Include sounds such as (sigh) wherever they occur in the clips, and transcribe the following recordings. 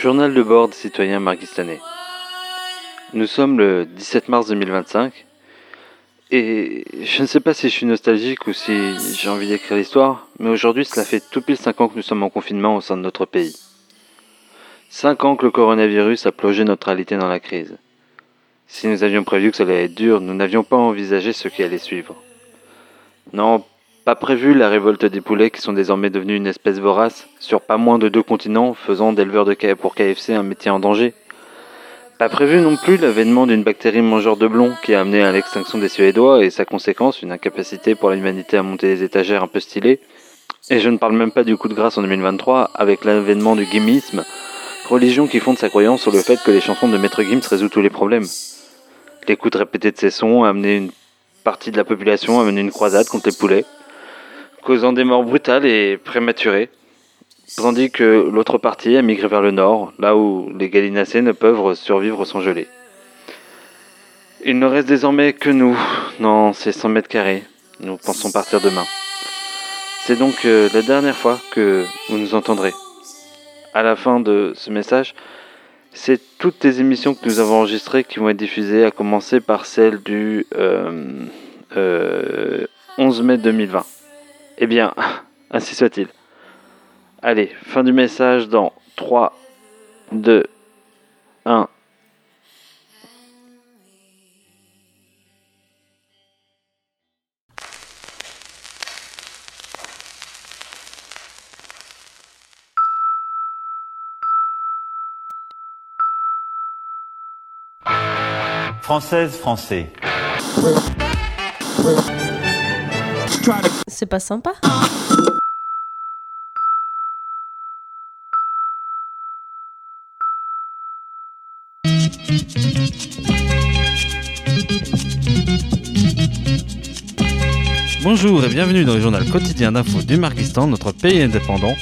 Journal de bord des citoyens marguistanais. Nous sommes le 17 mars 2025 et je ne sais pas si je suis nostalgique ou si j'ai envie d'écrire l'histoire, mais aujourd'hui cela fait tout pile 5 ans que nous sommes en confinement au sein de notre pays. 5 ans que le coronavirus a plongé notre réalité dans la crise. Si nous avions prévu que ça allait être dur, nous n'avions pas envisagé ce qui allait suivre. Non, pas prévu la révolte des poulets qui sont désormais devenus une espèce vorace sur pas moins de deux continents, faisant d'éleveurs de pour KFC un métier en danger. Pas prévu non plus l'avènement d'une bactérie mangeur de blond qui a amené à l'extinction des Suédois et sa conséquence, une incapacité pour l'humanité à monter les étagères un peu stylées. Et je ne parle même pas du coup de grâce en 2023 avec l'avènement du gimisme, religion qui fonde sa croyance sur le fait que les chansons de Maître Gims résolvent tous les problèmes. L'écoute répétée de ces sons a amené une partie de la population à mener une croisade contre les poulets causant des morts brutales et prématurées, tandis que l'autre partie a migré vers le nord, là où les gallinacés ne peuvent survivre sans geler. Il ne reste désormais que nous dans ces 100 mètres carrés. Nous pensons partir demain. C'est donc euh, la dernière fois que vous nous entendrez. À la fin de ce message, c'est toutes les émissions que nous avons enregistrées qui vont être diffusées, à commencer par celle du 11 euh, euh, mai 2020. Eh bien, (laughs) ainsi soit-il. Allez, fin du message dans 3, 2, 1. Française, français. C'est pas sympa. Bonjour et bienvenue dans le journal quotidien d'info du Marguistan, notre pays indépendant.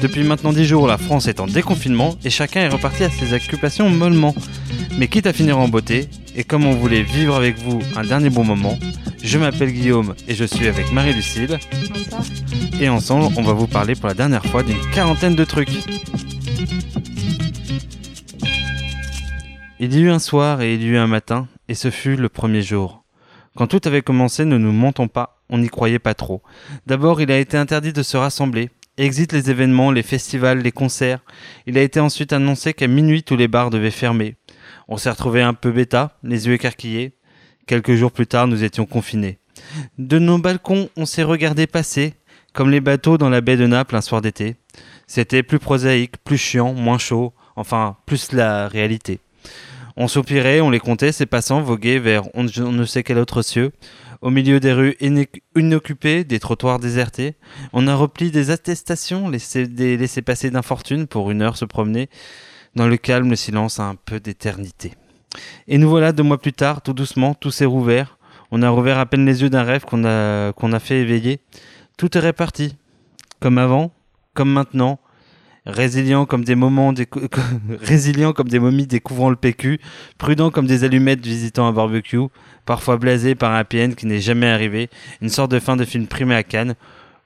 Depuis maintenant 10 jours, la France est en déconfinement et chacun est reparti à ses occupations mollement. Mais quitte à finir en beauté, et comme on voulait vivre avec vous un dernier bon moment, je m'appelle Guillaume et je suis avec Marie-Lucille. Et ensemble, on va vous parler pour la dernière fois d'une quarantaine de trucs. Il y eut un soir et il y eut un matin, et ce fut le premier jour. Quand tout avait commencé, ne nous mentons pas, on n'y croyait pas trop. D'abord, il a été interdit de se rassembler. Exit les événements, les festivals, les concerts. Il a été ensuite annoncé qu'à minuit, tous les bars devaient fermer. On s'est retrouvé un peu bêta, les yeux écarquillés. Quelques jours plus tard, nous étions confinés. De nos balcons, on s'est regardé passer, comme les bateaux dans la baie de Naples un soir d'été. C'était plus prosaïque, plus chiant, moins chaud, enfin, plus la réalité. On soupirait, on les comptait, ces passants voguaient vers on ne sait quel autre cieux, au milieu des rues inoccupées, des trottoirs désertés. On a repli des attestations, des laissés passer d'infortune pour une heure se promener, dans le calme, le silence un peu d'éternité. Et nous voilà deux mois plus tard, tout doucement, tout s'est rouvert. On a rouvert à peine les yeux d'un rêve qu'on a, qu'on a fait éveiller. Tout est réparti. Comme avant, comme maintenant. (laughs) Résilient comme des momies découvrant le PQ, prudent comme des allumettes visitant un barbecue, parfois blasé par un PN qui n'est jamais arrivé, une sorte de fin de film primé à Cannes,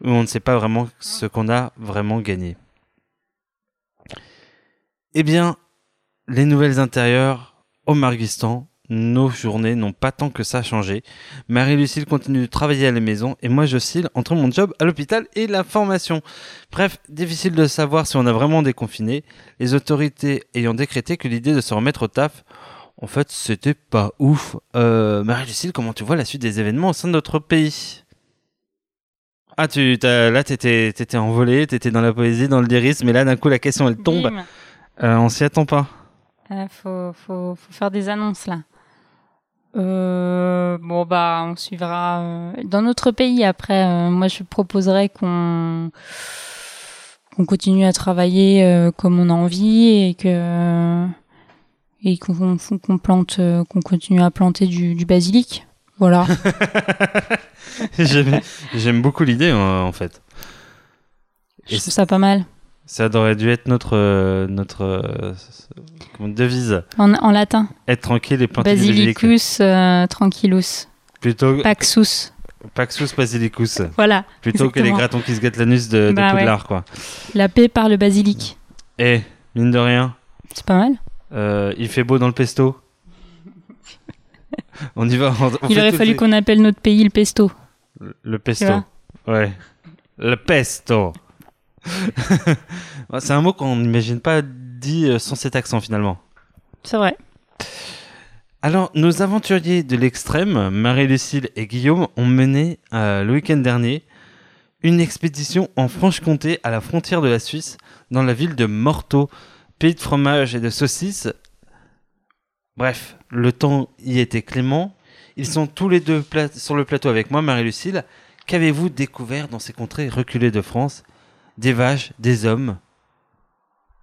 où on ne sait pas vraiment ce qu'on a vraiment gagné. Eh bien, les nouvelles intérieures au Marguistan, nos journées n'ont pas tant que ça changé. Marie-Lucille continue de travailler à la maison et moi j'oscille entre mon job à l'hôpital et la formation. Bref, difficile de savoir si on a vraiment déconfiné, les autorités ayant décrété que l'idée de se remettre au taf, en fait, c'était pas ouf. Euh, Marie-Lucille, comment tu vois la suite des événements au sein de notre pays? Ah, tu, là, t'étais, étais envolé, t'étais dans la poésie, dans le lyrisme, mais là, d'un coup, la question, elle tombe. Euh, on s'y attend pas. Il euh, faut, faut, faut, faire des annonces là. Euh, bon bah on suivra dans notre pays après. moi je proposerais qu'on qu'on continue à travailler comme on a envie et que et qu'on qu'on plante qu'on continue à planter du, du basilic. Voilà. (laughs) J'aime beaucoup l'idée en fait. Je trouve ça pas mal. Ça aurait dû être notre, euh, notre euh, devise. En, en, latin. Être tranquille et planter Basilicus euh, tranquillus. Plutôt. Paxus. Paxus basilicus. Voilà. Plutôt que les gratons qui se gâtent l'anus de, de bah Poudlard, quoi. La paix par le basilic. Eh, mine de rien, C'est pas mal. Euh, il fait beau dans le pesto. (laughs) on y va. on- on Il aurait fallu les- qu'on appelle notre pays le pesto. Le- Le pesto. Ouais. Le pesto. C'est un mot qu'on n'imagine pas dit euh, sans cet accent finalement. C'est vrai. Alors, nos aventuriers de l'extrême, Marie-Lucille et Guillaume, ont mené euh, le week-end dernier une expédition en Franche-Comté à la frontière de la Suisse, dans la ville de Morteau, pays de fromage et de saucisses. Bref, le temps y était clément. Ils sont tous les deux sur le plateau avec moi, Marie-Lucille. Qu'avez-vous découvert dans ces contrées reculées de France? Des vaches, des hommes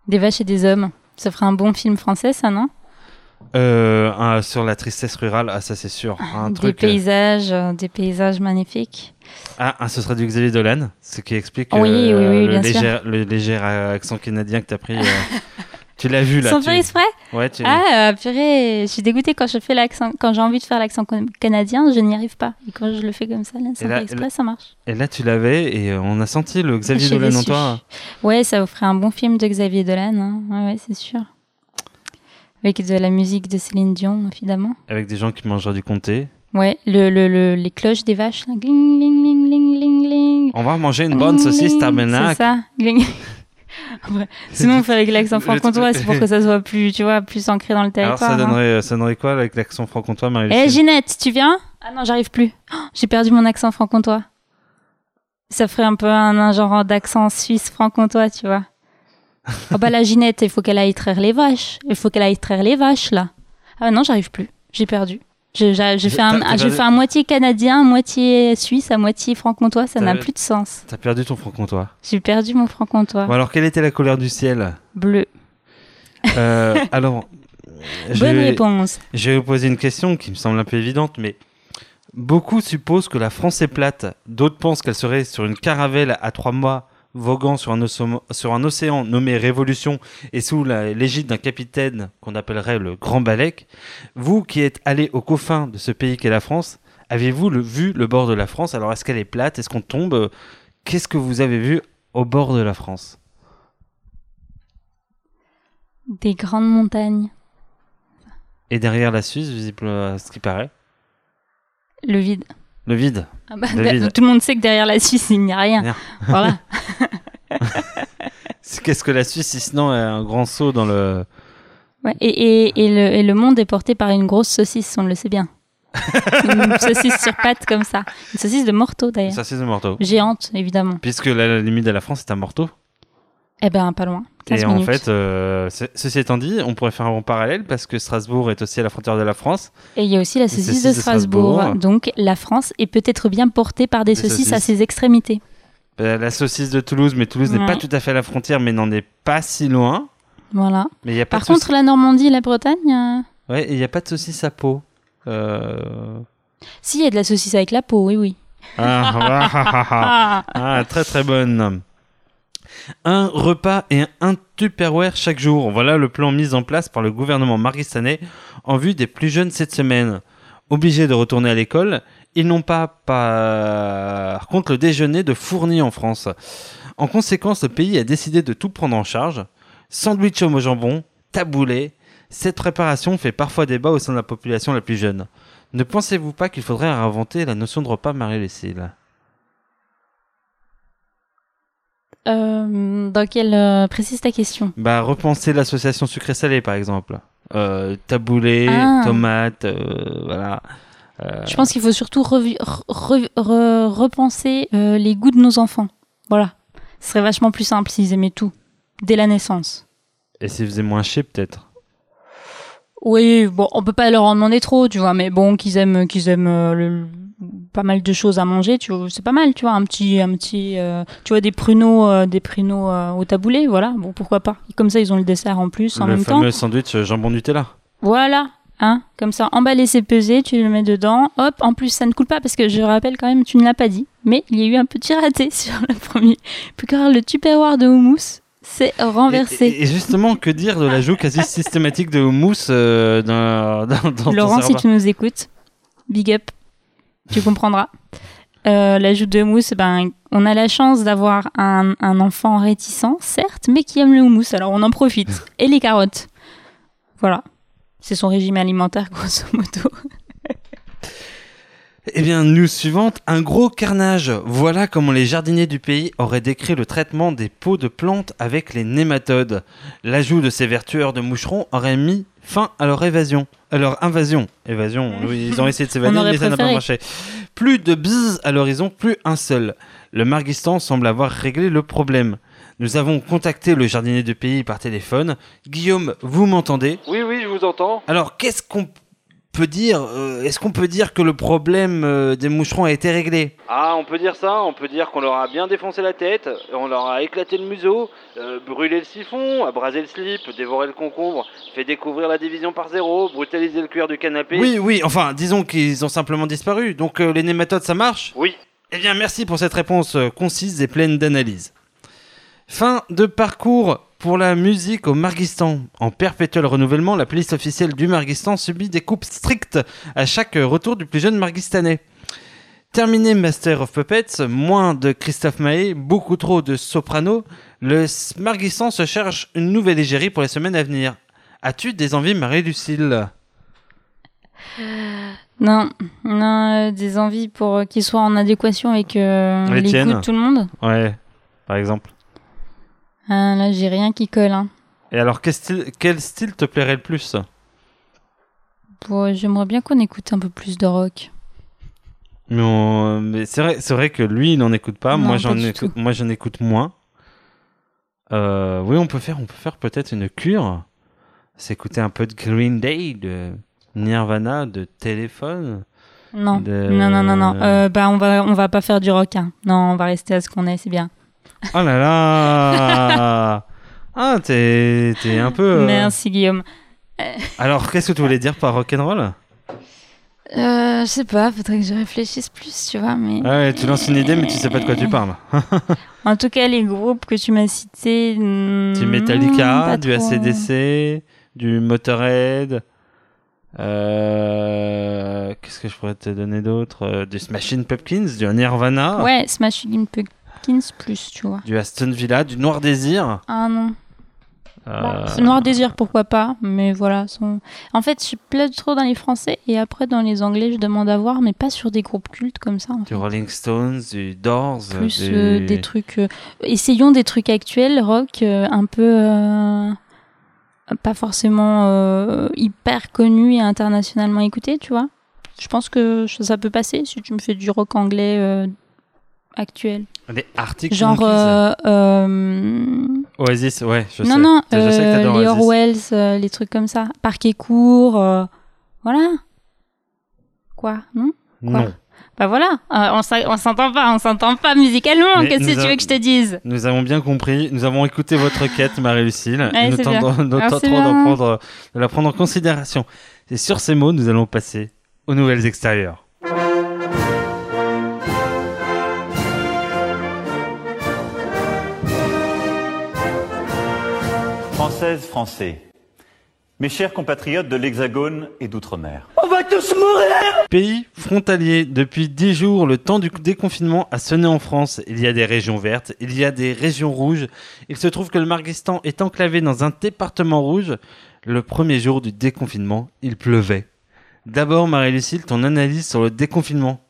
Des vaches et des hommes. Ça ferait un bon film français, ça, non? Euh, un- Sur la tristesse rurale, ah ça c'est sûr. Un Des truc, euh, paysages, euh, des paysages magnifiques. Ah, ah, ce serait du Xavier Dolan, ce qui explique Oui, oui, oui, le, léger, le léger accent canadien que tu as pris. (laughs) tu l'as vu là Sans tu... faire exprès Ouais, tu... Ah, euh, purée, je suis dégoûtée quand je fais l'accent, quand j'ai envie de faire l'accent canadien, je n'y arrive pas. Et quand je le fais comme ça, là, sans là- faire exprès, ça marche. Et là, tu l'avais et euh, on a senti le Je Xavier Dolan en toi. Ouais, ça vous ferait un bon film de Xavier Dolan, hein. ouais, ouais, c'est sûr. Avec de la musique de Céline Dion, évidemment. Avec des gens qui mangeraient du comté. Ouais, le, le, le- les cloches des vaches, là. Gling, ling, ling, ling, ling, ling. On va manger une bonne saucisse Gling, C'est tabernacle. ça. Gling. (laughs) Sinon, on fait avec l'accent franc-comtois, c'est pour que ça soit plus, tu vois, plus ancré dans le Alors, territoire. ça hein. donnerait, ça donnerait quoi avec l'accent franc-comtois, marie Eh Ginette, tu viens? Ah non, j'arrive plus. Oh, J'ai perdu mon accent franc-comtois. Ça ferait un peu un, un genre d'accent suisse franc-comtois, tu vois. (laughs) Oh bah la Ginette, il faut qu'elle aille traire les vaches. Il faut qu'elle aille traire les vaches là. Ah non, j'arrive plus. J'ai perdu. J'ai fait, un, j'ai perdu- fait un moitié canadien, moitié suisse, à moitié franc-comtois. Ça n'a plus de sens. T'as perdu ton franc-comtois. J'ai perdu mon franc-comtois. Bon, alors, quelle était la couleur du ciel? Bleu. Euh, Alors, (laughs) Bonne réponse. Je vais vous poser une question qui me semble un peu évidente, mais beaucoup supposent que la France est plate. D'autres pensent qu'elle serait sur une caravelle à trois mois voguant sur un, océan, sur un océan nommé Révolution et sous l'égide d'un capitaine qu'on appellerait le Grand Balek. Vous qui êtes allé aux confins de ce pays qu'est la France, avez-vous vu le bord de la France? Alors est-ce qu'elle est plate? Est-ce qu'on tombe? Qu'est-ce que vous avez vu au bord de la France? Des grandes montagnes. Et derrière la Suisse, visible à ce qui paraît? Le vide. Le vide. Ah bah, Le vide. Tout le monde sait que derrière la Suisse, il n'y a rien. Rien. Voilà. (laughs) C'est- Qu'est-ce que la Suisse, si sinon est un grand saut dans le... Ouais, et, et, et, le, et le monde est porté par une grosse saucisse, on le sait bien. (laughs) une saucisse sur pattes comme ça. Une saucisse de morteau d'ailleurs. Ça, c'est de morteau. Géante, évidemment. Puisque la, la limite de la France est à Morteau. Eh ben, pas loin. 15 Et minutes. en fait, euh, ce- ceci étant dit, on pourrait faire un bon parallèle parce que Strasbourg est aussi à la frontière de la France. Et il y a aussi la saucisse de de Strasbourg. Donc, la France est peut-être bien portée par des, Des saucisses, à ses extrémités. Euh, la saucisse de Toulouse, mais Toulouse n'est pas tout à fait à la frontière, mais n'en est pas si loin. Voilà. Mais y a pas Par contre, la Normandie et la Bretagne, euh, ouais, il n'y a pas de saucisse à peau. Euh... si, il y a de la saucisse avec la peau, oui, oui. Ah. Ah, Ah, très très bonne. Un repas et un Tupperware chaque jour. Voilà le plan mis en place par le gouvernement marquistanais en vue des plus jeunes cette semaine. Obligés de retourner à l'école, ils n'ont pas par contre le déjeuner de fourni en France. En conséquence, le pays a décidé de tout prendre en charge. Sandwich au jambon, taboulé. Cette préparation fait parfois débat au sein de la population la plus jeune. Ne pensez-vous pas qu'il faudrait réinventer la notion de repas Marie-Lucille euh, dans quelle euh, précise ta question Bah, repenser l'association sucré-salé, par exemple. Euh, taboulé, Ah. tomate, voilà. Je pense qu'il faut surtout revu- re- re- re- repenser les goûts de nos enfants. Voilà. Ce serait vachement plus simple s'ils aimaient tout, dès la naissance. Et s'ils faisaient moins chier, peut-être. Oui, bon, on peut pas leur en demander trop, tu vois, mais bon, qu'ils aiment, qu'ils aiment le- pas mal de choses à manger, tu vois, c'est pas mal, tu vois, un petit, un petit, euh, tu vois, des pruneaux, euh, des pruneaux euh, au taboulé, voilà, bon, pourquoi pas. Comme ça, ils ont le dessert en plus, en le même temps. fameux sandwich jambon Nutella. Voilà, hein, comme ça, emballé, c'est pesé, tu le mets dedans, hop, en plus, ça ne coule pas, parce que je rappelle quand même, tu ne l'as pas dit, mais il y a eu un petit raté (laughs) sur le premier. Car le tupperware de houmous s'est renversé. Et, justement, que dire de l'ajout quasi (laughs) systématique de houmous euh, dans, dans, dans Laurent, si tu nous écoutes, big up, tu comprendras. Euh, L'ajout de houmous, ben, on a la chance d'avoir un, un enfant réticent, certes, mais qui aime le houmous, alors on en profite. Et les carottes. voilà. C'est son régime alimentaire, (laughs) grosso modo. Eh bien, news suivante, un gros carnage. Voilà comment les jardiniers du pays auraient décrit le traitement des pots de plantes avec les nématodes. L'ajout de ces vertueurs de moucherons aurait mis fin à leur évasion. À leur invasion. Évasion, oui, ils ont essayé de (laughs) s'évader, mais ça n'a pas marché. Plus de bzzz à l'horizon, plus un seul. Le Marguistan semble avoir réglé le problème. Nous avons contacté le jardinier du pays par téléphone. Guillaume, vous m'entendez? Oui, oui, je vous entends. alors, qu'est-ce qu'on peut dire euh, Est-ce qu'on peut dire que le problème euh, des moucherons a été réglé? Ah, on peut dire ça, on peut dire qu'on leur a bien défoncé la tête, on leur a éclaté le museau, euh, brûlé le siphon, abrasé le slip, dévoré le concombre, fait découvrir la division par zéro, brutalisé le cuir du canapé. Oui, oui, enfin, disons qu'ils ont simplement disparu. Donc, les nématodes, ça marche? Oui. Eh bien, merci pour cette réponse concise et pleine d'analyse. Fin de parcours pour la musique au Marguistan. En perpétuel renouvellement, la playlist officielle du Marguistan subit des coupes strictes à chaque retour du plus jeune Marguistanais. Terminé Master of Puppets, moins de Christophe Maé, beaucoup trop de soprano, le Marguistan se cherche une nouvelle égérie pour les semaines à venir. As-tu des envies, Marie-Lucille? Non, non, euh, des envies pour euh, qu'il soit en adéquation avec euh, Les les, tiennes. goûts de tout le monde. Ouais, par exemple. Ah, là, j'ai rien qui colle. Hein. Et alors, quel style, quel style te plairait le plus? Bon, J'aimerais bien qu'on écoute un peu plus de rock. Mais, on- mais c'est vrai, c'est vrai que lui, il n'en écoute pas. Non, moi, j'en écoute, moi, j'en écoute moins. Euh, oui, on peut faire, on peut faire peut-être une cure. S'écouter un peu de Green Day, de Nirvana, de Téléphone. Non, De- non, non, non, non. Euh, bah, on va, on va pas faire du rock. hein. Non, on va rester à ce qu'on est, c'est bien. Oh là là Ah, t'es, un peu. euh, Merci Guillaume. Alors, qu'est-ce que tu voulais dire par rock'n'roll? Euh, je sais pas, faudrait que je réfléchisse plus, tu vois, mais. Ah ouais, tu lances une idée, mais tu sais pas de quoi tu (laughs) parles. En tout cas, les groupes que tu m'as cités. hmm, Du Metallica, du trop. ACDC, du Motorhead. Euh, Qu'est-ce que je pourrais te donner d'autre? Euh, Du Smashing Pumpkins, du Nirvana, Ouais, Smashing Pumpkins plus, tu vois. du Aston Villa, du Noir Désir. Ah non. Euh, Bon, Noir Désir, pourquoi pas, mais voilà. son- En fait, je suis plus trop dans les français et après dans les anglais, je demande à voir, mais pas sur des groupes cultes comme ça. en fait. du Rolling Stones, du Doors. Plus du- euh, des trucs. euh, Essayons des trucs actuels, rock, euh, un peu. euh, Pas forcément euh, hyper connus et internationalement écoutés, tu vois. Je pense que ça peut passer si tu me fais du rock anglais euh, actuel. Des Arctic Genre. Euh, euh, Oasis, ouais, je non, sais. non, Je sais que euh, les. Orwells, euh, les trucs comme ça. Parquet court, euh, voilà. Quoi Non? Non. Bah voilà, euh, on s'en- on s'entend pas, on s'entend pas musicalement. Qu'est-ce que tu veux que je te dise? Nous avons bien compris, nous avons écouté votre requête, Marie-Lucille, et Ouais, nous tenterons de la prendre en considération. Et sur ces mots, nous allons passer aux nouvelles extérieures. Françaises, Français. Mes chers compatriotes de l'Hexagone et d'Outre-mer. Pays frontalier, depuis 10 jours, le temps du déconfinement a sonné en France. Il y a des régions vertes, il y a des régions rouges. Il se trouve que le Marguistan est enclavé dans un département rouge. Le premier jour du déconfinement, il pleuvait. D'abord, Marie-Lucille, ton analyse sur le déconfinement.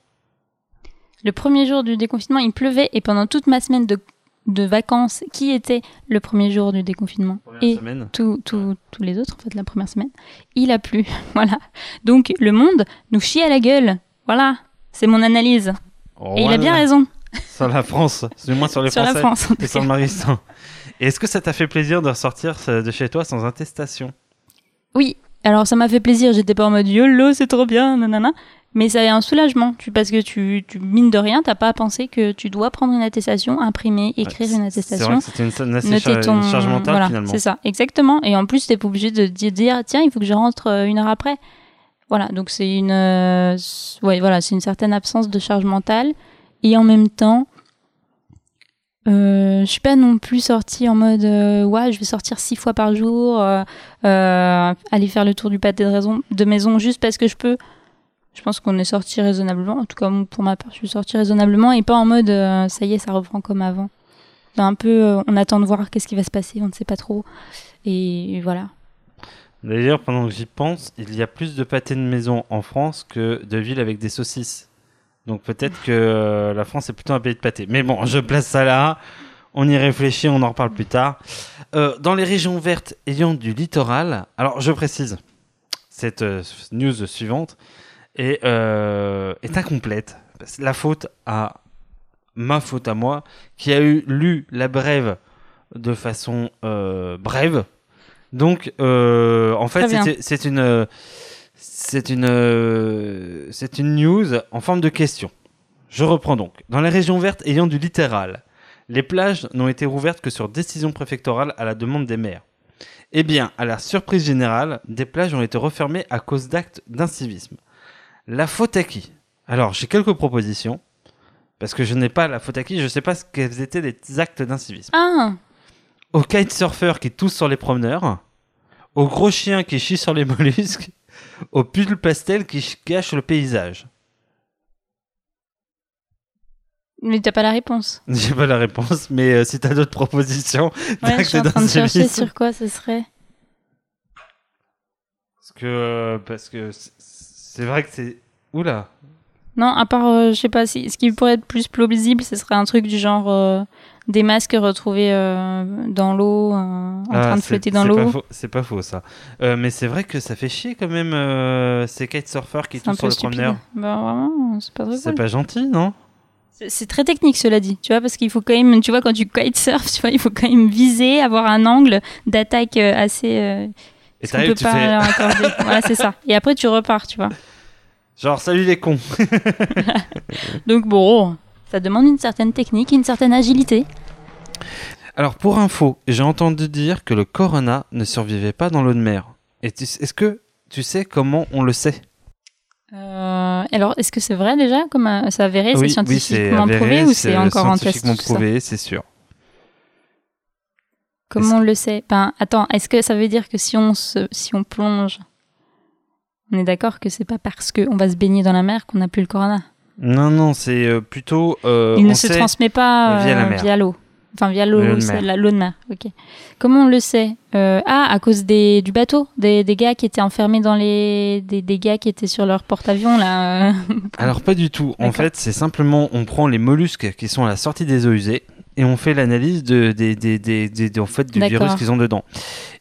Le premier jour du déconfinement, il pleuvait et pendant toute ma semaine de, de vacances, qui était le premier jour du déconfinement et semaine. tous les autres, en fait, la première semaine, il a plu. (laughs) voilà. Donc le monde nous chie à la gueule. Voilà. C'est mon analyse. Et il a bien raison Sur la France, du moins sur les sur la France. tout et sur le est-ce que ça t'a fait plaisir de ressortir euh, de chez toi sans attestation? Oui, alors ça m'a fait plaisir, j'étais pas en mode YOLO, c'est trop bien, nanana. Mais ça a un soulagement, tu, parce que tu, tu mine de rien, t'as pas à penser que tu dois prendre une attestation, imprimer, écrire Ouais, une c'est- C'est attestation. vrai que c'était une, une noter ton une charge mentale voilà, finalement. c'est ça exactement et en plus t'es pas obligé de di- dire tiens il faut que je rentre euh, une heure après voilà donc c'est une euh, ouais voilà c'est une certaine absence de charge mentale et en même temps euh, je suis pas non plus sortie en mode euh, ouais je vais sortir six fois par jour euh, euh, aller faire le tour du pâté de, raison, de maison juste parce que je peux je pense qu'on est sorti raisonnablement en tout cas pour ma part je suis sortie raisonnablement et pas en mode euh, ça y est ça reprend comme avant un peu, on attend de voir qu'est-ce qui va se passer, on ne sait pas trop. Et voilà. D'ailleurs, pendant que j'y pense, il y a plus de pâtés de maison en France que de villes avec des saucisses. Donc peut-être que euh, la France est plutôt un pays de pâté. Mais bon, je place ça là. On y réfléchit, on en reparle plus tard. Euh, dans les régions vertes ayant du littoral, alors je précise, cette euh, news suivante est, euh, est incomplète. La faute à ma faute à moi, qui a eu lu la brève de façon brève. Donc, en fait, c'est une, c'est une, euh, c'est une news en forme de question. Je reprends donc. Dans les régions vertes ayant du littoral, les plages n'ont été rouvertes que sur décision préfectorale à la demande des maires. Eh bien, à la surprise générale, des plages ont été refermées à cause d'actes d'incivisme. La faute à qui? Alors, j'ai quelques propositions. Parce que je n'ai pas la faute à qui, je ne sais pas ce quels étaient les actes d'incivisme. Ah, Aux kitesurfers qui toussent sur les promeneurs, aux gros chiens qui chient sur les mollusques, aux pulls pastel qui ch- cachent le paysage. mais t'as pas la réponse. (laughs) J'ai pas la réponse, mais euh, si t'as d'autres propositions (laughs) Ouais, je suis en train de chercher sur quoi ce serait. Parce que, euh, parce que c'est- vrai que c'est... Oula Non, à part, euh, je sais pas, si, ce qui pourrait être plus plausible, ce serait un truc du genre des masques retrouvés euh, dans l'eau, euh, en Ah, train de flotter dans l'eau. C'est pas faux ça. Euh, mais c'est vrai que ça fait chier quand même ces kitesurfers qui toussent sur le stupide. promeneur. Bah vraiment, c'est pas très C'est cool. pas gentil, non? C'est- très technique cela dit, tu vois, parce qu'il faut quand même, tu vois, quand tu kitesurf, tu vois, il faut quand même viser, avoir un angle d'attaque assez. Euh, Et t'arrives, tu pas fais... (laughs) voilà, c'est ça. Et après tu repars, tu vois. Genre, salut les cons (laughs) Donc bon, ça demande une certaine technique, une certaine agilité. Alors pour info, j'ai entendu dire que le corona ne survivait pas dans l'eau de mer. Est-ce que tu sais comment on le sait? Euh, alors, est-ce que c'est vrai déjà? Comme euh, c'est avéré, c'est oui, scientifiquement avéré, prouvé ou c'est encore en test scientifiquement prouvé, c'est sûr. Comment on le sait? Ben, Attends, est-ce que ça veut dire que si on, se, si on plonge, on est d'accord que c'est pas parce qu'on va se baigner dans la mer qu'on n'a plus le corona? Non, non, c'est euh, plutôt... euh, Il ne se sait- transmet pas euh, via l'eau. Enfin, via l'eau, de de mer. Ok. Comment on le sait Euh, Ah, à cause des, du bateau, des, des gars qui étaient enfermés dans les, des, des gars qui étaient sur leur porte-avions là. Alors pas du tout. En fait, c'est simplement on prend les mollusques qui sont à la sortie des eaux usées et on fait l'analyse de, des, des, des, des- des- en fait, du virus qu'ils ont dedans.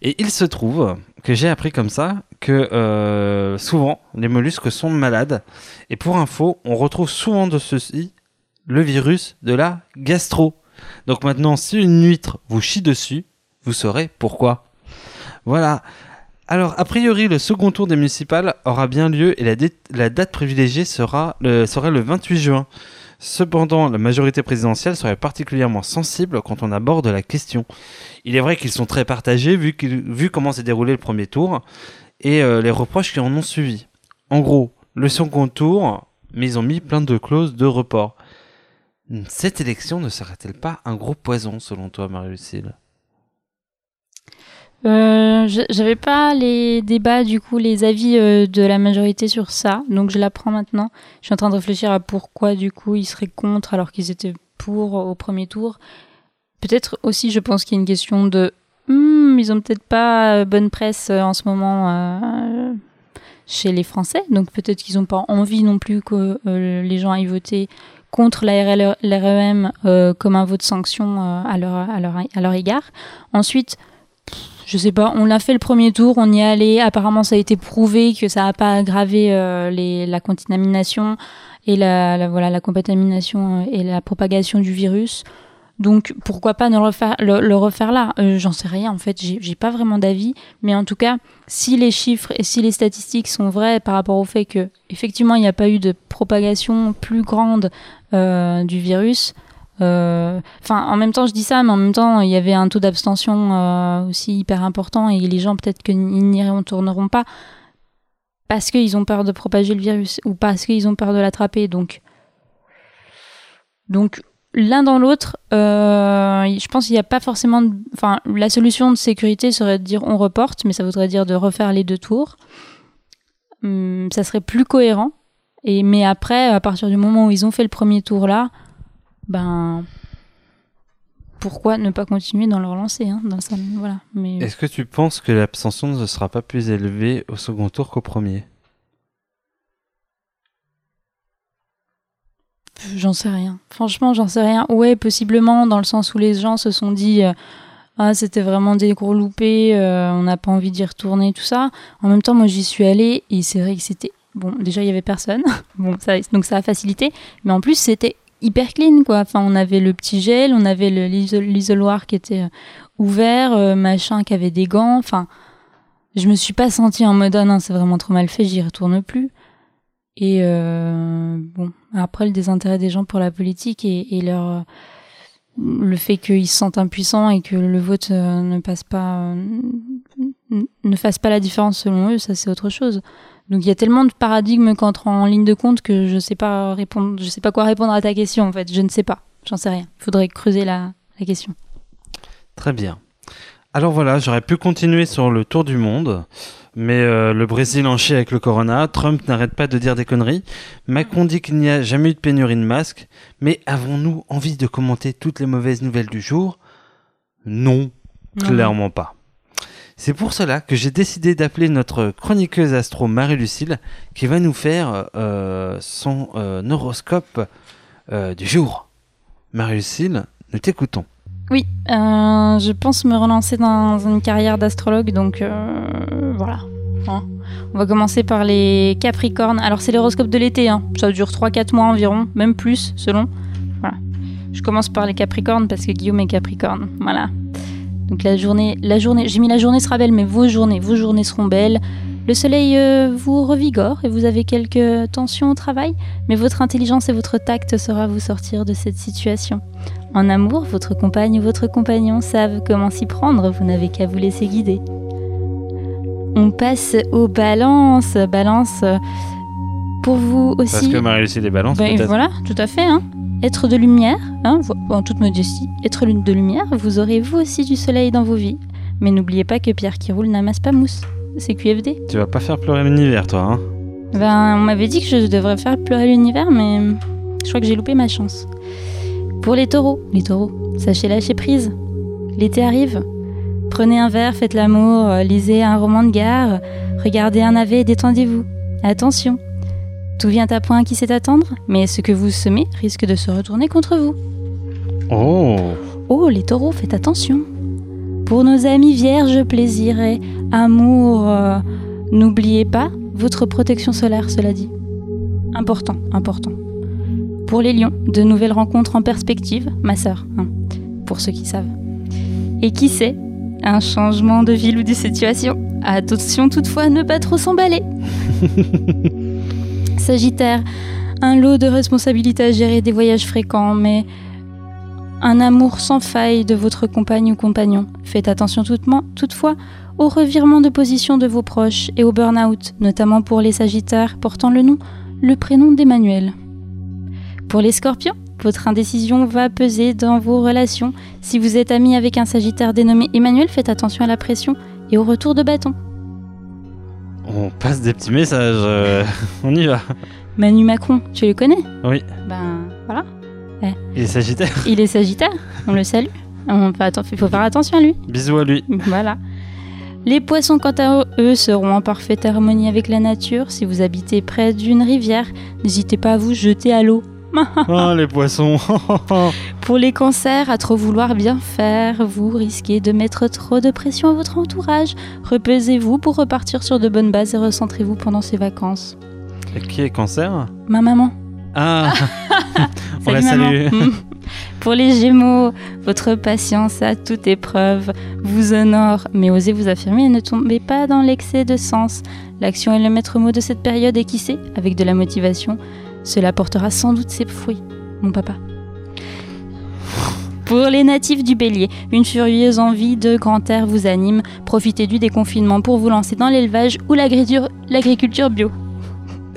Et il se trouve que j'ai appris comme ça que euh, souvent les mollusques sont malades. Et pour info, on retrouve souvent de ceci le virus de la gastro. Donc maintenant, si une huître vous chie dessus, vous saurez pourquoi. Voilà. Alors, a priori, le second tour des municipales aura bien lieu et la, date privilégiée sera le, sera le 28 juin. Cependant, la majorité présidentielle serait particulièrement sensible quand on aborde la question. Il est vrai qu'ils sont très partagés vu comment s'est déroulé le premier tour et euh, les reproches qui en ont suivi. En gros, le second tour, mais ils ont mis plein de clauses de report. Cette élection ne serait-elle pas un gros poison selon toi, Marie-Lucille? Euh, J'avais pas les débats, du coup, les avis euh, de la majorité sur ça, donc je l'apprends maintenant. Je suis en train de réfléchir à pourquoi, du coup, ils seraient contre alors qu'ils étaient pour au premier tour. Peut-être aussi, je pense qu'il y a une question de. Hmm, ils ont peut-être pas euh, bonne presse euh, en ce moment chez les Français, donc peut-être qu'ils n'ont pas envie non plus que les gens aillent voter contre la l'REM euh, comme un vote sanction à leur égard. Ensuite, je sais pas, on l'a fait le premier tour, on y est allé. Apparemment, ça a été prouvé que ça n'a pas aggravé euh, les, la contamination et la, la- voilà la contamination euh, et la propagation du virus. Donc pourquoi pas ne le, refaire là? Euh, J'en sais rien en fait, j'ai pas vraiment d'avis. Mais en tout cas, si les chiffres et si les statistiques sont vraies par rapport au fait que effectivement il n'y a pas eu de propagation plus grande euh, du virus, Enfin, en même temps, je dis ça, mais en même temps, il y avait un taux d'abstention euh, aussi hyper important et les gens peut-être qu'ils n'y retourneront pas parce qu'ils ont peur de propager le virus ou parce qu'ils ont peur de l'attraper. Donc, donc l'un dans l'autre, euh, je pense qu'il n'y a pas forcément. de- Enfin, la solution de sécurité serait de dire on reporte, mais ça voudrait dire de refaire les deux tours. Hum, ça serait plus cohérent. Et mais après, à partir du moment où ils ont fait le premier tour là, ben pourquoi ne pas continuer dans leur lancée hein, dans voilà. Mais Est-ce que tu penses que l'abstention ne sera pas plus élevée au second tour qu'au premier? J'en sais rien. Franchement, j'en sais rien. Ouais, possiblement, dans le sens où les gens se sont dit euh, Ah, c'était vraiment des gros loupés, euh, on n'a pas envie d'y retourner, tout ça. En même temps, moi, j'y suis allée et c'est vrai que c'était. Bon, déjà, il y avait personne. (laughs) bon, ça, donc ça a facilité. Mais en plus, c'était hyper clean, quoi. Enfin, on avait le petit gel, on avait l'isoloir qui était euh, ouvert, euh, machin, qui avait des gants. Enfin, je me suis pas sentie en mode Ah non, c'est vraiment trop mal fait, j'y retourne plus. Et euh, bon, après le désintérêt des gens pour la politique et, leur le fait qu'ils se sentent impuissants et que le vote euh, ne passe pas ne fasse pas la différence selon eux, ça c'est autre chose. Donc il y a tellement de paradigmes qu'entrent en ligne de compte que je sais pas répondre, je sais pas quoi répondre à ta question en fait, je ne sais pas, j'en sais rien. Il faudrait creuser la, la question. Très bien. Alors voilà, j'aurais pu continuer sur le tour du monde, mais euh, le Brésil en chie avec le corona, Trump n'arrête pas de dire des conneries, Macron dit qu'il n'y a jamais eu de pénurie de masques, mais avons-nous envie de commenter toutes les mauvaises nouvelles du jour? Non, clairement pas. C'est pour cela que j'ai décidé d'appeler notre chroniqueuse astro Marie-Lucille, qui va nous faire euh, son euh, horoscope euh, du jour. Marie-Lucille, nous t'écoutons. Oui, je pense me relancer dans une carrière d'astrologue, donc voilà. Hein. On va commencer par les Capricornes. Alors c'est l'horoscope de l'été, hein. ça dure 3-4 mois environ, même plus selon. Je commence par les Capricornes parce que Guillaume est Capricorne. Voilà. Donc la journée, la journée, j'ai mis la journée sera belle, mais vos journées, vos journées seront belles. Le soleil euh, vous revigore et vous avez quelques tensions au travail, mais votre intelligence et votre tact saura vous sortir de cette situation. En amour, votre compagne ou votre compagnon savent comment s'y prendre, vous n'avez qu'à vous laisser guider. On passe aux balances. Balance, pour vous aussi. Parce que Marie-Lucille est balance, Ben, voilà, tout à fait. Hein. Être de lumière, hein, en toute modestie, être lune de lumière, vous aurez vous aussi du soleil dans vos vies. Mais n'oubliez pas que Pierre qui roule n'amasse pas mousse. C'est QFD. Tu vas pas faire pleurer l'univers, toi, hein? Ben, on m'avait dit que je devrais faire pleurer l'univers, mais je crois que j'ai loupé ma chance. Pour les taureaux, les taureaux, sachez lâcher prise. L'été arrive. Prenez un verre, faites l'amour, euh, lisez un roman de gare, regardez un navet et détendez-vous. Attention, tout vient à point qui sait attendre, mais ce que vous semez risque de se retourner contre vous. Oh Oh, les taureaux, faites attention. Pour nos amis vierges, plaisir et amour, euh, n'oubliez pas votre protection solaire, cela dit. Important, important. Pour les lions, de nouvelles rencontres en perspective, ma sœur, hein, pour ceux qui savent. Et qui sait, un changement de ville ou de situation. Attention toutefois ne pas trop s'emballer. (laughs) Sagittaire, un lot de responsabilités à gérer, des voyages fréquents, mais un amour sans faille de votre compagne ou compagnon. Faites attention toutefois au revirement de position de vos proches et au burn-out, notamment pour les Sagittaires portant le nom, le prénom d'Emmanuel. Pour les Scorpions, votre indécision va peser dans vos relations. Si vous êtes ami avec un Sagittaire dénommé Emmanuel, faites attention à la pression et au retour de bâton. Passe des petits messages. euh, (laughs) on y va. Manu Macron, tu le connais? Oui. Ben voilà, Il est Sagittaire. (laughs) il est Sagittaire, on le salue. On fait atten- Il faut faire attention à lui. Bisous à lui. Voilà. Les poissons, quant à eux, seront en parfaite harmonie avec la nature. Si vous habitez près d'une rivière, n'hésitez pas à vous jeter à l'eau. Oh, (laughs) les poissons. (laughs) Pour les cancers, à trop vouloir bien faire, vous risquez de mettre trop de pression à votre entourage. Reposez-vous pour repartir sur de bonnes bases et recentrez-vous pendant ces vacances. Et qui est cancer? Ma maman. Ah (laughs) On la Salut, salue. maman. Pour les Gémeaux, votre patience à toute épreuve vous honore, mais osez vous affirmer et ne tombez pas dans l'excès de sens. L'action est le maître mot de cette période et qui sait, avec de la motivation, cela portera sans doute ses fruits, mon papa. Pour les natifs du bélier, une furieuse envie de grand air vous anime. Profitez du déconfinement pour vous lancer dans l'élevage ou l'agriculture bio.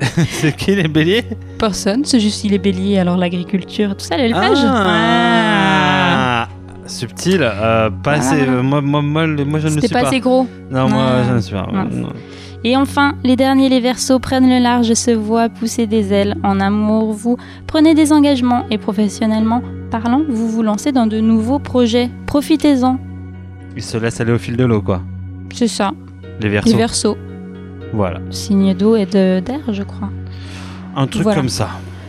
(laughs) C'est qui les béliers? Personne, c'est juste les béliers, alors l'agriculture, tout ça, l'élevage. Ah Subtil, euh, pas Voilà, assez. euh, moi, moi, moi, moi, je ne le suis pas pas. assez gros. Non, moi, Ah, je ne suis pas. non. Et enfin, les derniers, les versos prennent le large, se voient pousser des ailes. En amour, vous prenez des engagements et professionnellement parlant, vous vous lancez dans de nouveaux projets. Profitez-en. Ils se laissent aller au fil de l'eau, quoi. C'est ça. Les Les versos. versos. Voilà. Signe d'eau et de- d'air, je crois. Un truc Voilà. comme ça.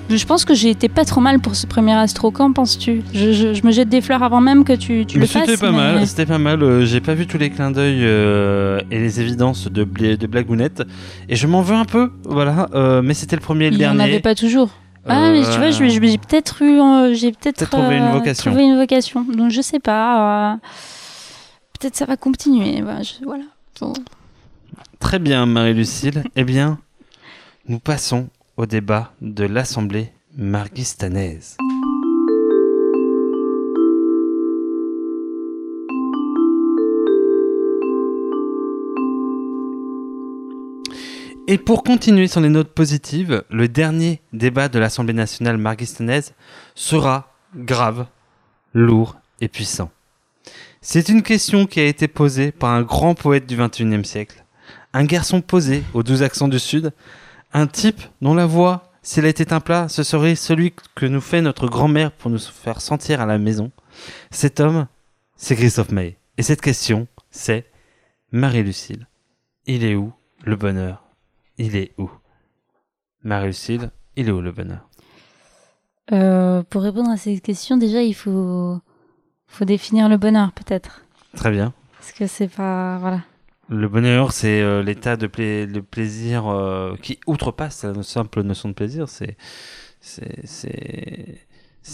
Je pense que j'ai été pas trop mal pour ce premier astro. Qu'en penses-tu? Je, je- je me jette des fleurs avant même que tu, tu Mais le fasses. c'était pas mais- mal, c'était pas mal. euh, J'ai pas vu tous les clins d'œil euh, et les évidences de, de blagounette. Et je m'en veux un peu, voilà. euh, mais c'était le premier et le Il n'y en dernier. avait pas toujours. Ah, mais tu vois, j'ai peut-être eu, j'ai peut-être trouvé une vocation. trouvé une vocation. Donc je sais pas. peut-être ça va continuer. Voilà. je- voilà. Bon. Très bien, Marie-Lucille. eh bien, nous passons au débat de l'Assemblée marguistanaise. Et pour continuer sur les notes positives, le dernier débat de l'Assemblée nationale marguistanaise sera grave, lourd et puissant. C'est une question qui a été posée par un grand poète du XXIe siècle, un garçon posé aux douze accents du Sud, un type dont la voix, s'il était un plat, ce serait celui que nous fait notre grand-mère pour nous faire sentir à la maison. Cet homme, c'est Christophe Maé. Et cette question, c'est Marie-Lucille, il est où le bonheur? Il est où? Marie-Lucille, il est où le bonheur? Euh, pour répondre à cette question, déjà, il faut, faut définir le bonheur, peut-être. Très bien. Parce que c'est pas. Voilà. Le bonheur, c'est euh, l'état de, pla- de plaisir euh, qui outrepasse la simple notion de plaisir. C'est,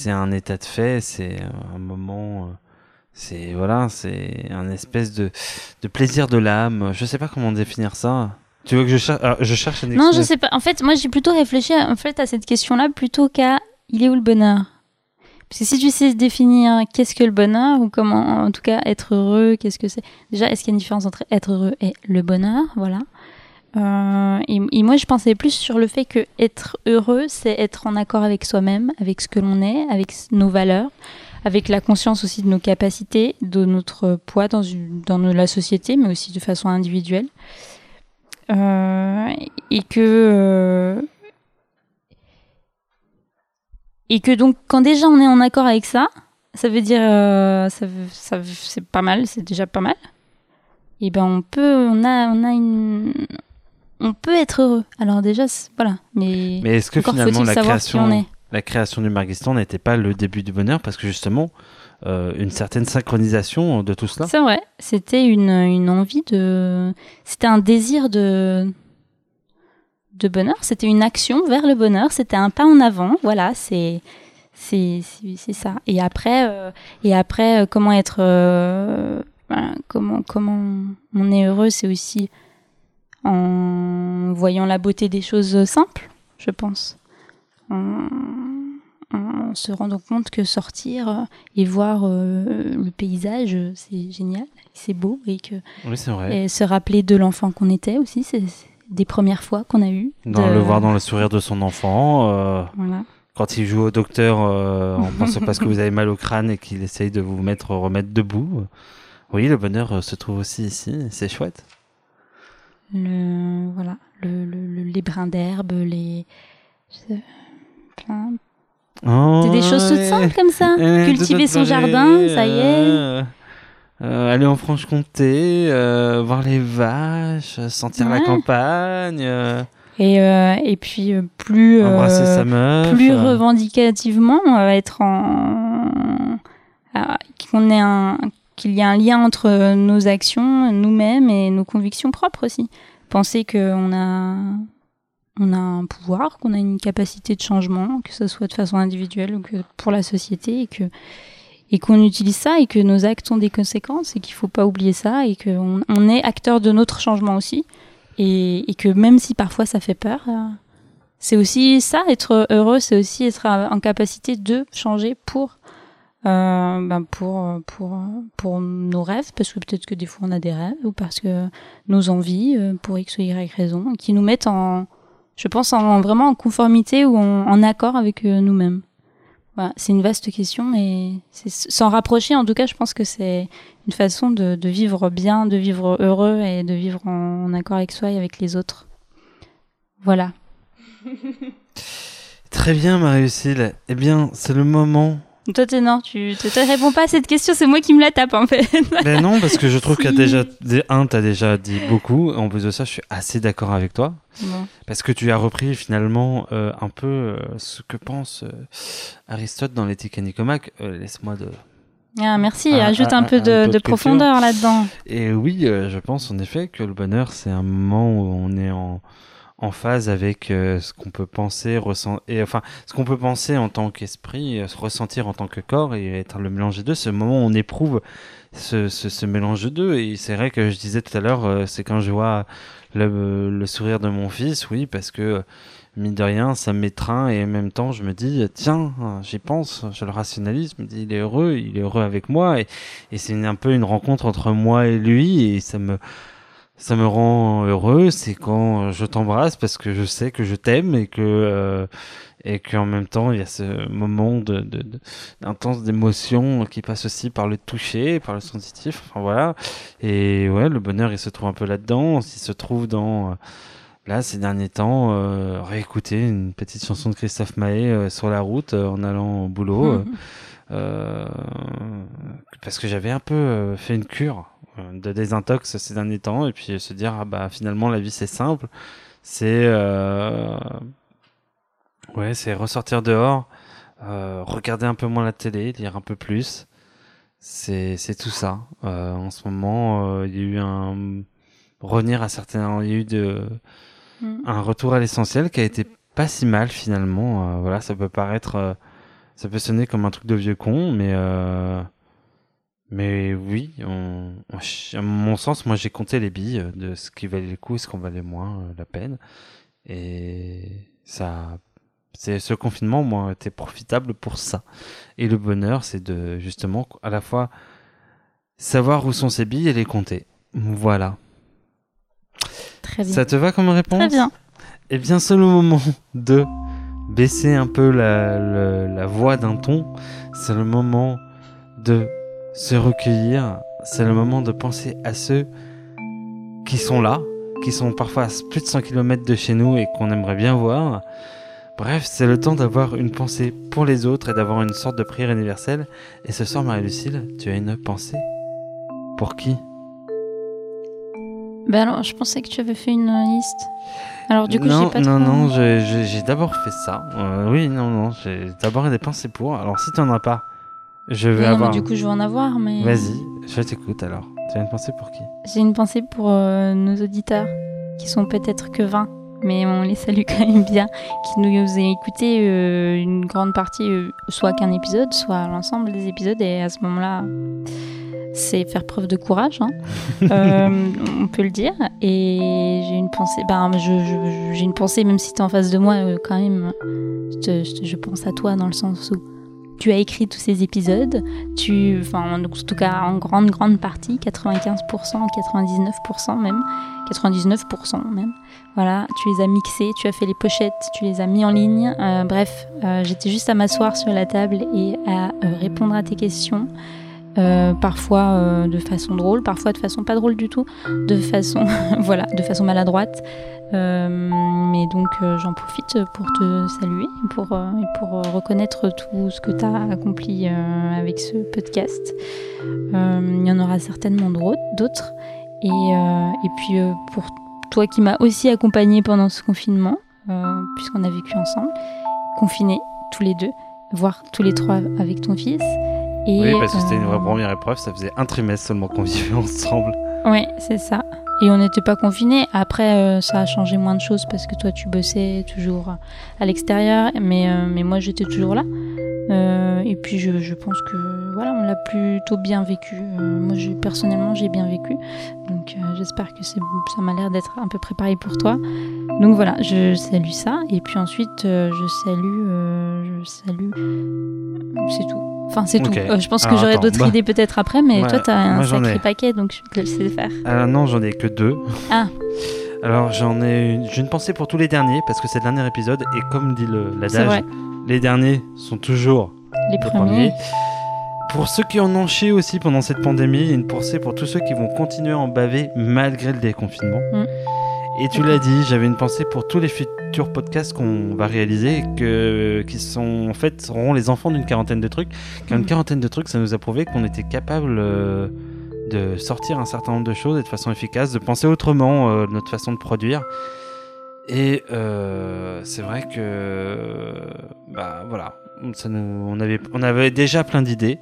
un état de fait, c'est un moment, euh, c'est voilà, c'est un espèce de, de plaisir de l'âme. Je sais pas comment définir ça. Tu veux que je cherche Alors, Je cherche une Non, je sais pas. En fait, moi, j'ai plutôt réfléchi en fait, à cette question-là plutôt qu'à il est où le bonheur? Parce que si tu sais définir qu'est-ce que le bonheur, ou comment, en tout cas, être heureux, qu'est-ce que c'est Déjà, est-ce qu'il y a une différence entre être heureux et le bonheur? Voilà. Euh, et, moi, je pensais plus sur le fait que être heureux, c'est être en accord avec soi-même, avec ce que l'on est, avec nos valeurs, avec la conscience aussi de nos capacités, de notre poids dans, dans la société, mais aussi de façon individuelle. Euh, et que euh, et que donc quand déjà on est en accord avec ça, ça veut dire euh, ça, c'est pas mal, c'est déjà pas mal. Et ben on peut on a on a une on peut être heureux. Alors déjà voilà, mais, Mais est-ce que finalement la création, la création du Marguistan n'était pas le début du bonheur parce que justement euh, une certaine synchronisation de tout cela? C'est vrai, c'était une, une envie de. C'était un désir de. De bonheur, c'était une action vers le bonheur, c'était un pas en avant, voilà, c'est. C'est ça. Et après, euh, et après euh, comment être. euh, ben, comment, comment on est heureux, c'est aussi en voyant la beauté des choses simples, je pense. En, en se rendant compte que sortir et voir le paysage, c'est génial, c'est beau et que Oui, c'est vrai. et se rappeler de l'enfant qu'on était aussi, c'est des premières fois qu'on a eu. Dans de- le voir dans le sourire de son enfant, euh, Voilà. quand il joue au docteur euh, en (laughs) pensant parce que vous avez mal au crâne et qu'il essaye de vous mettre remettre debout. Oui, le bonheur euh, se trouve aussi ici, c'est chouette. Le, voilà, le, le- le- les brins d'herbe, les plein. Oh, C'est des choses toutes simples comme ça. Euh, Cultiver son jardin, ça y est. euh, aller en Franche-Comté, euh, voir les vaches, euh, sentir la campagne, euh, Et, euh, et puis euh, plus euh, embrasser sa meuf. plus revendicativement être en ah, qu'on ait un qu'il y a un lien entre nos actions nous-mêmes et nos convictions propres aussi penser qu'on a on a un pouvoir qu'on a une capacité de changement que ce soit de façon individuelle ou que pour la société et que et qu'on utilise ça et que nos actes ont des conséquences et qu'il faut pas oublier ça et qu'on on est acteur de notre changement aussi et, que même si parfois ça fait peur euh, c'est aussi ça, être heureux, c'est aussi être en capacité de changer pour, euh, ben pour, pour, pour nos rêves, parce que peut-être que des fois on a des rêves, ou parce que nos envies, euh, pour X ou Y raison, qui nous mettent en, je pense, en, vraiment en conformité ou en, en accord avec euh, nous-mêmes. C'est une vaste question et s'en rapprocher. En tout cas, je pense que c'est une façon de, de, vivre bien, de vivre heureux et de vivre en, accord avec soi et avec les autres. Voilà. (laughs) Très bien, Marie-Lucille. Eh bien, c'est le moment toi, non, tu te réponds pas à cette question, c'est moi qui me la tape en fait. (laughs) ben non, parce que je trouve qu'un, déjà, un, t'as déjà dit beaucoup. En plus de ça, je suis assez d'accord avec toi. Parce que tu as repris finalement euh, un peu euh, ce que pense euh, Aristote dans l'éthique à Nicomaque. Laisse-moi de. Ah, merci, ajoute un, peu de, de profondeur là-dedans. Et oui, je pense en effet que le bonheur, c'est un moment où on est en en phase avec euh, ce qu'on peut penser, ressentir, et enfin ce qu'on peut penser en tant qu'esprit, euh, se ressentir en tant que corps et être le mélange des deux. Ce moment où on éprouve ce, ce, ce mélange de deux. Et c'est vrai que je disais tout à l'heure, euh, c'est quand je vois le, le, sourire de mon fils, oui, parce que mine de rien, ça m'étreint et en même temps, je me dis, tiens, j'y pense, je le rationalise, il est heureux, il est heureux avec moi et, et c'est un peu une rencontre entre moi et lui et ça me ça me rend heureux, c'est quand je t'embrasse parce que je sais que je t'aime et que euh, et qu'en même temps il y a ce moment de, d'intense d'émotion qui passe aussi par le toucher, par le sensitif, enfin voilà. Et ouais, le bonheur il se trouve un peu là-dedans, il se trouve dans là ces derniers temps euh, réécouter une petite chanson de Christophe Maé euh, sur la route euh, en allant au boulot (laughs) parce que j'avais un peu fait une cure euh, de désintox ces derniers temps et puis se dire ah bah finalement la vie c'est simple. C'est euh, ouais c'est ressortir dehors euh, regarder un peu moins la télé lire un peu plus. C'est c'est tout ça. En ce moment il y a eu un revenir à certains il y a eu de mm. un retour à l'essentiel qui a été pas si mal finalement. Voilà ça peut paraître ça peut sonner comme un truc de vieux con mais mais oui, on, à mon sens, moi j'ai compté les billes de ce qui valait le coup et ce qu'on valait moins euh, la peine. Et ça, c'est ce confinement, moi, était profitable pour ça. Et le bonheur, c'est de justement à la fois savoir où sont ces billes et les compter. Voilà. Très bien. Ça te va comme réponse? Très bien. Eh bien, c'est le moment de baisser un peu la, la voix d'un ton. C'est le moment de se recueillir, c'est le moment de penser à ceux qui sont là, qui sont parfois à plus de 100 km de chez nous et qu'on aimerait bien voir. Bref, c'est le temps d'avoir une pensée pour les autres et d'avoir une sorte de prière universelle. Et ce soir, Marie-Lucille, tu as une pensée Pour qui? Ben alors, je pensais que tu avais fait une liste. Alors du coup, non, pas non, non, j'ai d'abord fait ça. Euh, oui, non, non, j'ai d'abord des pensées pour. Alors si tu n'en as pas, je vais avoir. du coup, je vais en avoir, mais. Vas-y, je t'écoute alors. Tu as une pensée pour qui? J'ai une pensée pour euh, nos auditeurs, qui sont peut-être que 20, mais on les salue quand même bien, qui nous ont écouté euh, une grande partie, euh, soit qu'un épisode, soit l'ensemble des épisodes, et à ce moment-là, c'est faire preuve de courage, hein. (laughs) on peut le dire. Et j'ai une pensée, ben, j'ai une pensée, même si tu es en face de moi, quand même, je, je pense à toi dans le sens où tu as écrit tous ces épisodes, tu, enfin, en tout cas en grande, grande partie, 95%, 99% même, 99% même. Voilà, tu les as mixés, tu as fait les pochettes, tu les as mis en ligne. Euh, bref, euh, j'étais juste à m'asseoir sur la table et à euh, répondre à tes questions. Parfois de façon drôle, parfois de façon pas drôle du tout, de façon (laughs) voilà, de façon maladroite. Euh, mais donc euh, j'en profite pour te saluer pour, euh, et pour reconnaître tout ce que tu as accompli avec ce podcast. Il y en aura certainement d'autres. Et, et puis pour toi qui m'as aussi accompagné pendant ce confinement, puisqu'on a vécu ensemble, confinés tous les deux, voire tous les trois avec ton fils. Et, oui, parce que c'était une vraie première épreuve, ça faisait un trimestre seulement qu'on vivait (laughs) ensemble. Oui, c'est ça. Et on n'était pas confinés. Après, euh, ça a changé moins de choses parce que toi, tu bossais toujours à l'extérieur, mais, euh, mais moi, j'étais toujours là. Euh, et puis, je, je, pense que voilà, on l'a plutôt bien vécu. moi, je, personnellement, j'ai bien vécu. Donc, j'espère que ça m'a l'air d'être un peu préparé pour toi. Donc voilà, je salue ça. Et puis ensuite, je salue, je salue. C'est tout. Enfin, c'est tout. Euh, je pense que j'aurai d'autres idées peut-être après, mais toi, t'as un sacré paquet, donc je vais te laisser le faire. Alors, non, j'en ai que deux. Ah. (laughs) Alors, j'en ai une... J'ai une pensée pour tous les derniers, parce que c'est le dernier épisode, et comme dit l'adage, les derniers sont toujours Les premiers. Pour ceux qui en ont chié aussi pendant cette pandémie, une pensée pour tous ceux qui vont continuer à en baver malgré le déconfinement. Mm. Et tu l'as dit, j'avais une pensée pour tous les futurs podcasts qu'on va réaliser, que, qui sont en fait seront les enfants d'une quarantaine de trucs. Car une Mm. quarantaine de trucs, ça nous a prouvé qu'on était capable euh, de sortir un certain nombre de choses et de façon efficace, de penser autrement euh, notre façon de produire. Et euh, c'est vrai que, bah voilà, ça nous, on avait, on avait déjà plein d'idées.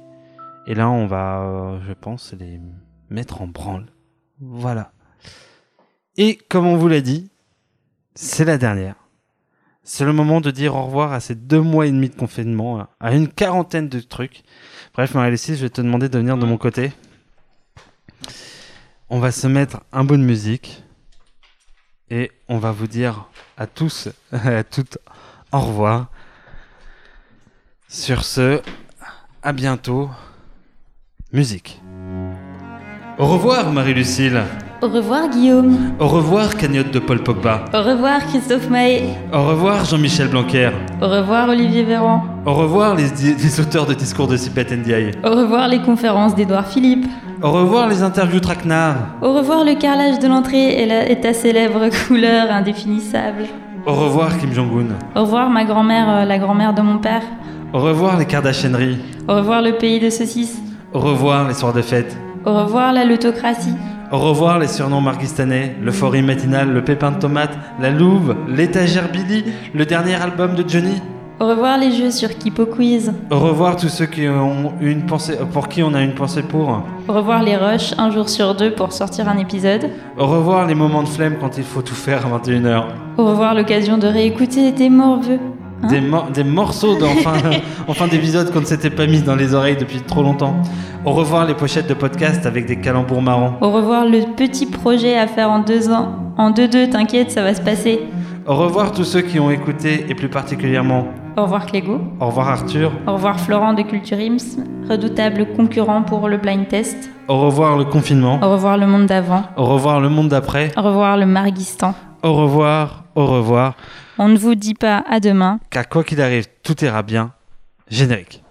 Et là, on va, je pense, les mettre en branle. Voilà. Et comme on vous l'a dit, c'est la dernière. C'est le moment de dire au revoir à ces deux mois et demi de confinement, à une quarantaine de trucs. Bref, Marie-Lucie, je vais te demander de venir de mon côté. On va se mettre un bout de musique. Et on va vous dire à tous, (laughs) à toutes, au revoir. Sur ce, à bientôt. Musique. Au revoir Marie-Lucille. Au revoir Guillaume. Au revoir Cagnotte de Paul Pogba. Au revoir Christophe Maé. Au revoir Jean-Michel Blanquer. Au revoir Olivier Véran. Au revoir les, les auteurs de discours de Sipet Ndiaye. Au revoir les conférences d'Édouard Philippe. Au revoir les interviews Traquenard. Au revoir le carrelage de l'entrée et, la- et ta célèbre couleur indéfinissable. Au revoir Kim Jong-un. Au revoir ma grand-mère, euh, la grand-mère de mon père. Au revoir les Kardashianeries. Au revoir le pays de saucisses. Au revoir les soirs de fête. Au revoir la l'autocratie. Au revoir les surnoms marguistanais, l'euphorie matinale, le pépin de tomate, la louve, l'étagère Billy, le dernier album de Johnny. Au revoir les jeux sur Kipo Quiz. Au revoir tous ceux qui ont une pensée, pour qui on a une pensée pour. Au revoir les rushs, un jour sur deux pour sortir un épisode. Au revoir les moments de flemme quand il faut tout faire à 21h. Au revoir l'occasion de réécouter tes morveux. Hein Des, mor- des morceaux d'en fin, en fin d'épisode qu'on ne s'était pas mis dans les oreilles depuis trop longtemps. Au revoir les pochettes de podcast avec des calembours marrants. Au revoir le petit projet à faire en deux ans. En deux deux, t'inquiète, ça va se passer. Au revoir tous ceux qui ont écouté et plus particulièrement. Au revoir Clégo. Au revoir Arthur. Au revoir Florent de Culturisme, redoutable concurrent pour le blind test. Au revoir le confinement. Au revoir le monde d'avant. Au revoir le monde d'après. Au revoir le Marguistan. Au revoir, au revoir. On ne vous dit pas à demain. Car quoi qu'il arrive, tout ira bien. Générique.